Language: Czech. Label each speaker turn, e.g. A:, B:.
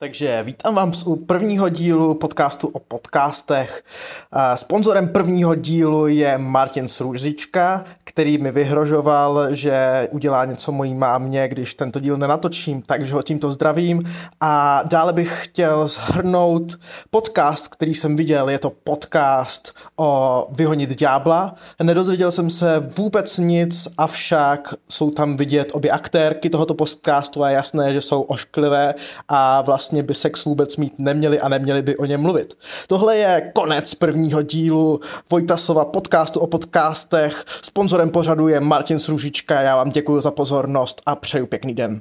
A: Takže vítám vás u prvního dílu podcastu o podcastech. Sponzorem prvního dílu je Martin Sružička, který mi vyhrožoval, že udělá něco mojí mámě, když tento díl nenatočím, takže ho tímto zdravím. A dále bych chtěl zhrnout podcast, který jsem viděl. Je to podcast o vyhonit ďábla. Nedozvěděl jsem se vůbec nic, avšak jsou tam vidět obě aktérky tohoto podcastu a je jasné, že jsou ošklivé a vlastně by sex vůbec mít neměli a neměli by o něm mluvit. Tohle je konec prvního dílu Vojtasova podcastu o podcastech. Sponzorem pořadu je Martin Sružička. Já vám děkuji za pozornost a přeju pěkný den.